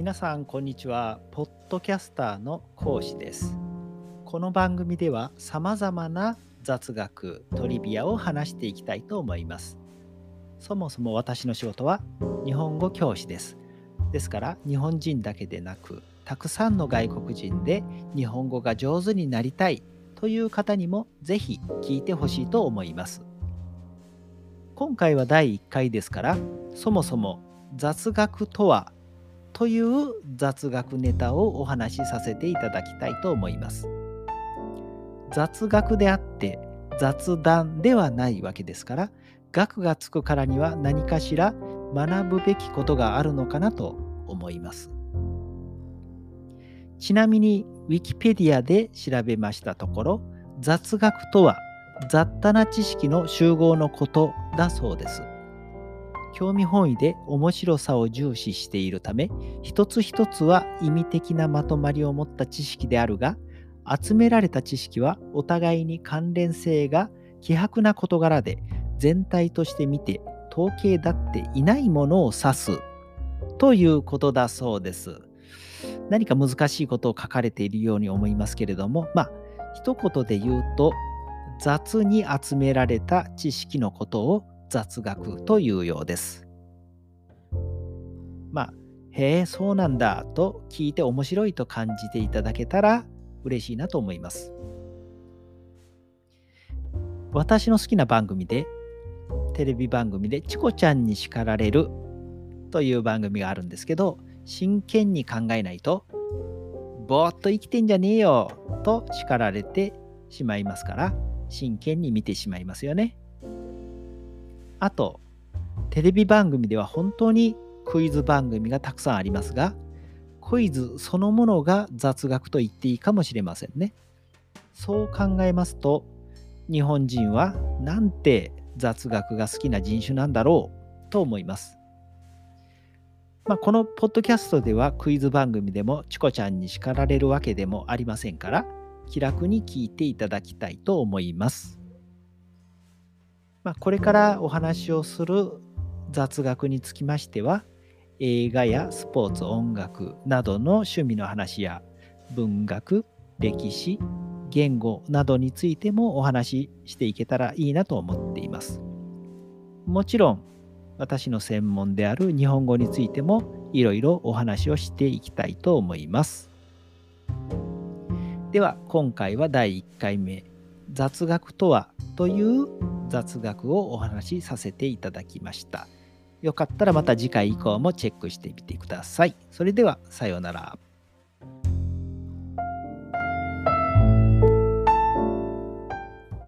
皆さんこんにちは。ポッドキャスターの講師です。この番組ではさまざまな雑学トリビアを話していきたいと思います。そもそも私の仕事は日本語教師です。ですから日本人だけでなくたくさんの外国人で日本語が上手になりたいという方にもぜひ聞いてほしいと思います。今回は第1回ですからそもそも雑学とはという雑学ネタをお話しさせていただきたいと思います。雑学であって雑談ではないわけですから学がつくからには何かしら学ぶべきことがあるのかなと思います。ちなみに Wikipedia で調べましたところ雑学とは雑多な知識の集合のことだそうです。興味本位で面白さを重視しているため一つ一つは意味的なまとまりを持った知識であるが集められた知識はお互いに関連性が希薄な事柄で全体として見て統計だっていないものを指すということだそうです。何か難しいことを書かれているように思いますけれどもまあ一言で言うと雑に集められた知識のことを雑学というようです。まあ、へえ、そうなんだと聞いて面白いと感じていただけたら嬉しいなと思います。私の好きな番組で、テレビ番組でチコちゃんに叱られるという番組があるんですけど、真剣に考えないと、ぼーっと生きてんじゃねえよと叱られてしまいますから、真剣に見てしまいますよね。あと、テレビ番組では本当にクイズ番組がたくさんありますが、クイズそのものが雑学と言っていいかもしれませんね。そう考えますと、日本人はなんて雑学が好きな人種なんだろうと思います。まあ、このポッドキャストではクイズ番組でもチコちゃんに叱られるわけでもありませんから気楽に聞いていただきたいと思います。まあ、これからお話をする雑学につきましては映画やスポーツ音楽などの趣味の話や文学歴史言語などについてもお話ししていけたらいいなと思っています。もちろん私の専門である日本語についてもいろいろお話をしていきたいと思います。では今回は第1回目。雑学とはという雑学をお話しさせていただきました。よかったらまた次回以降もチェックしてみてください。それではさようなら。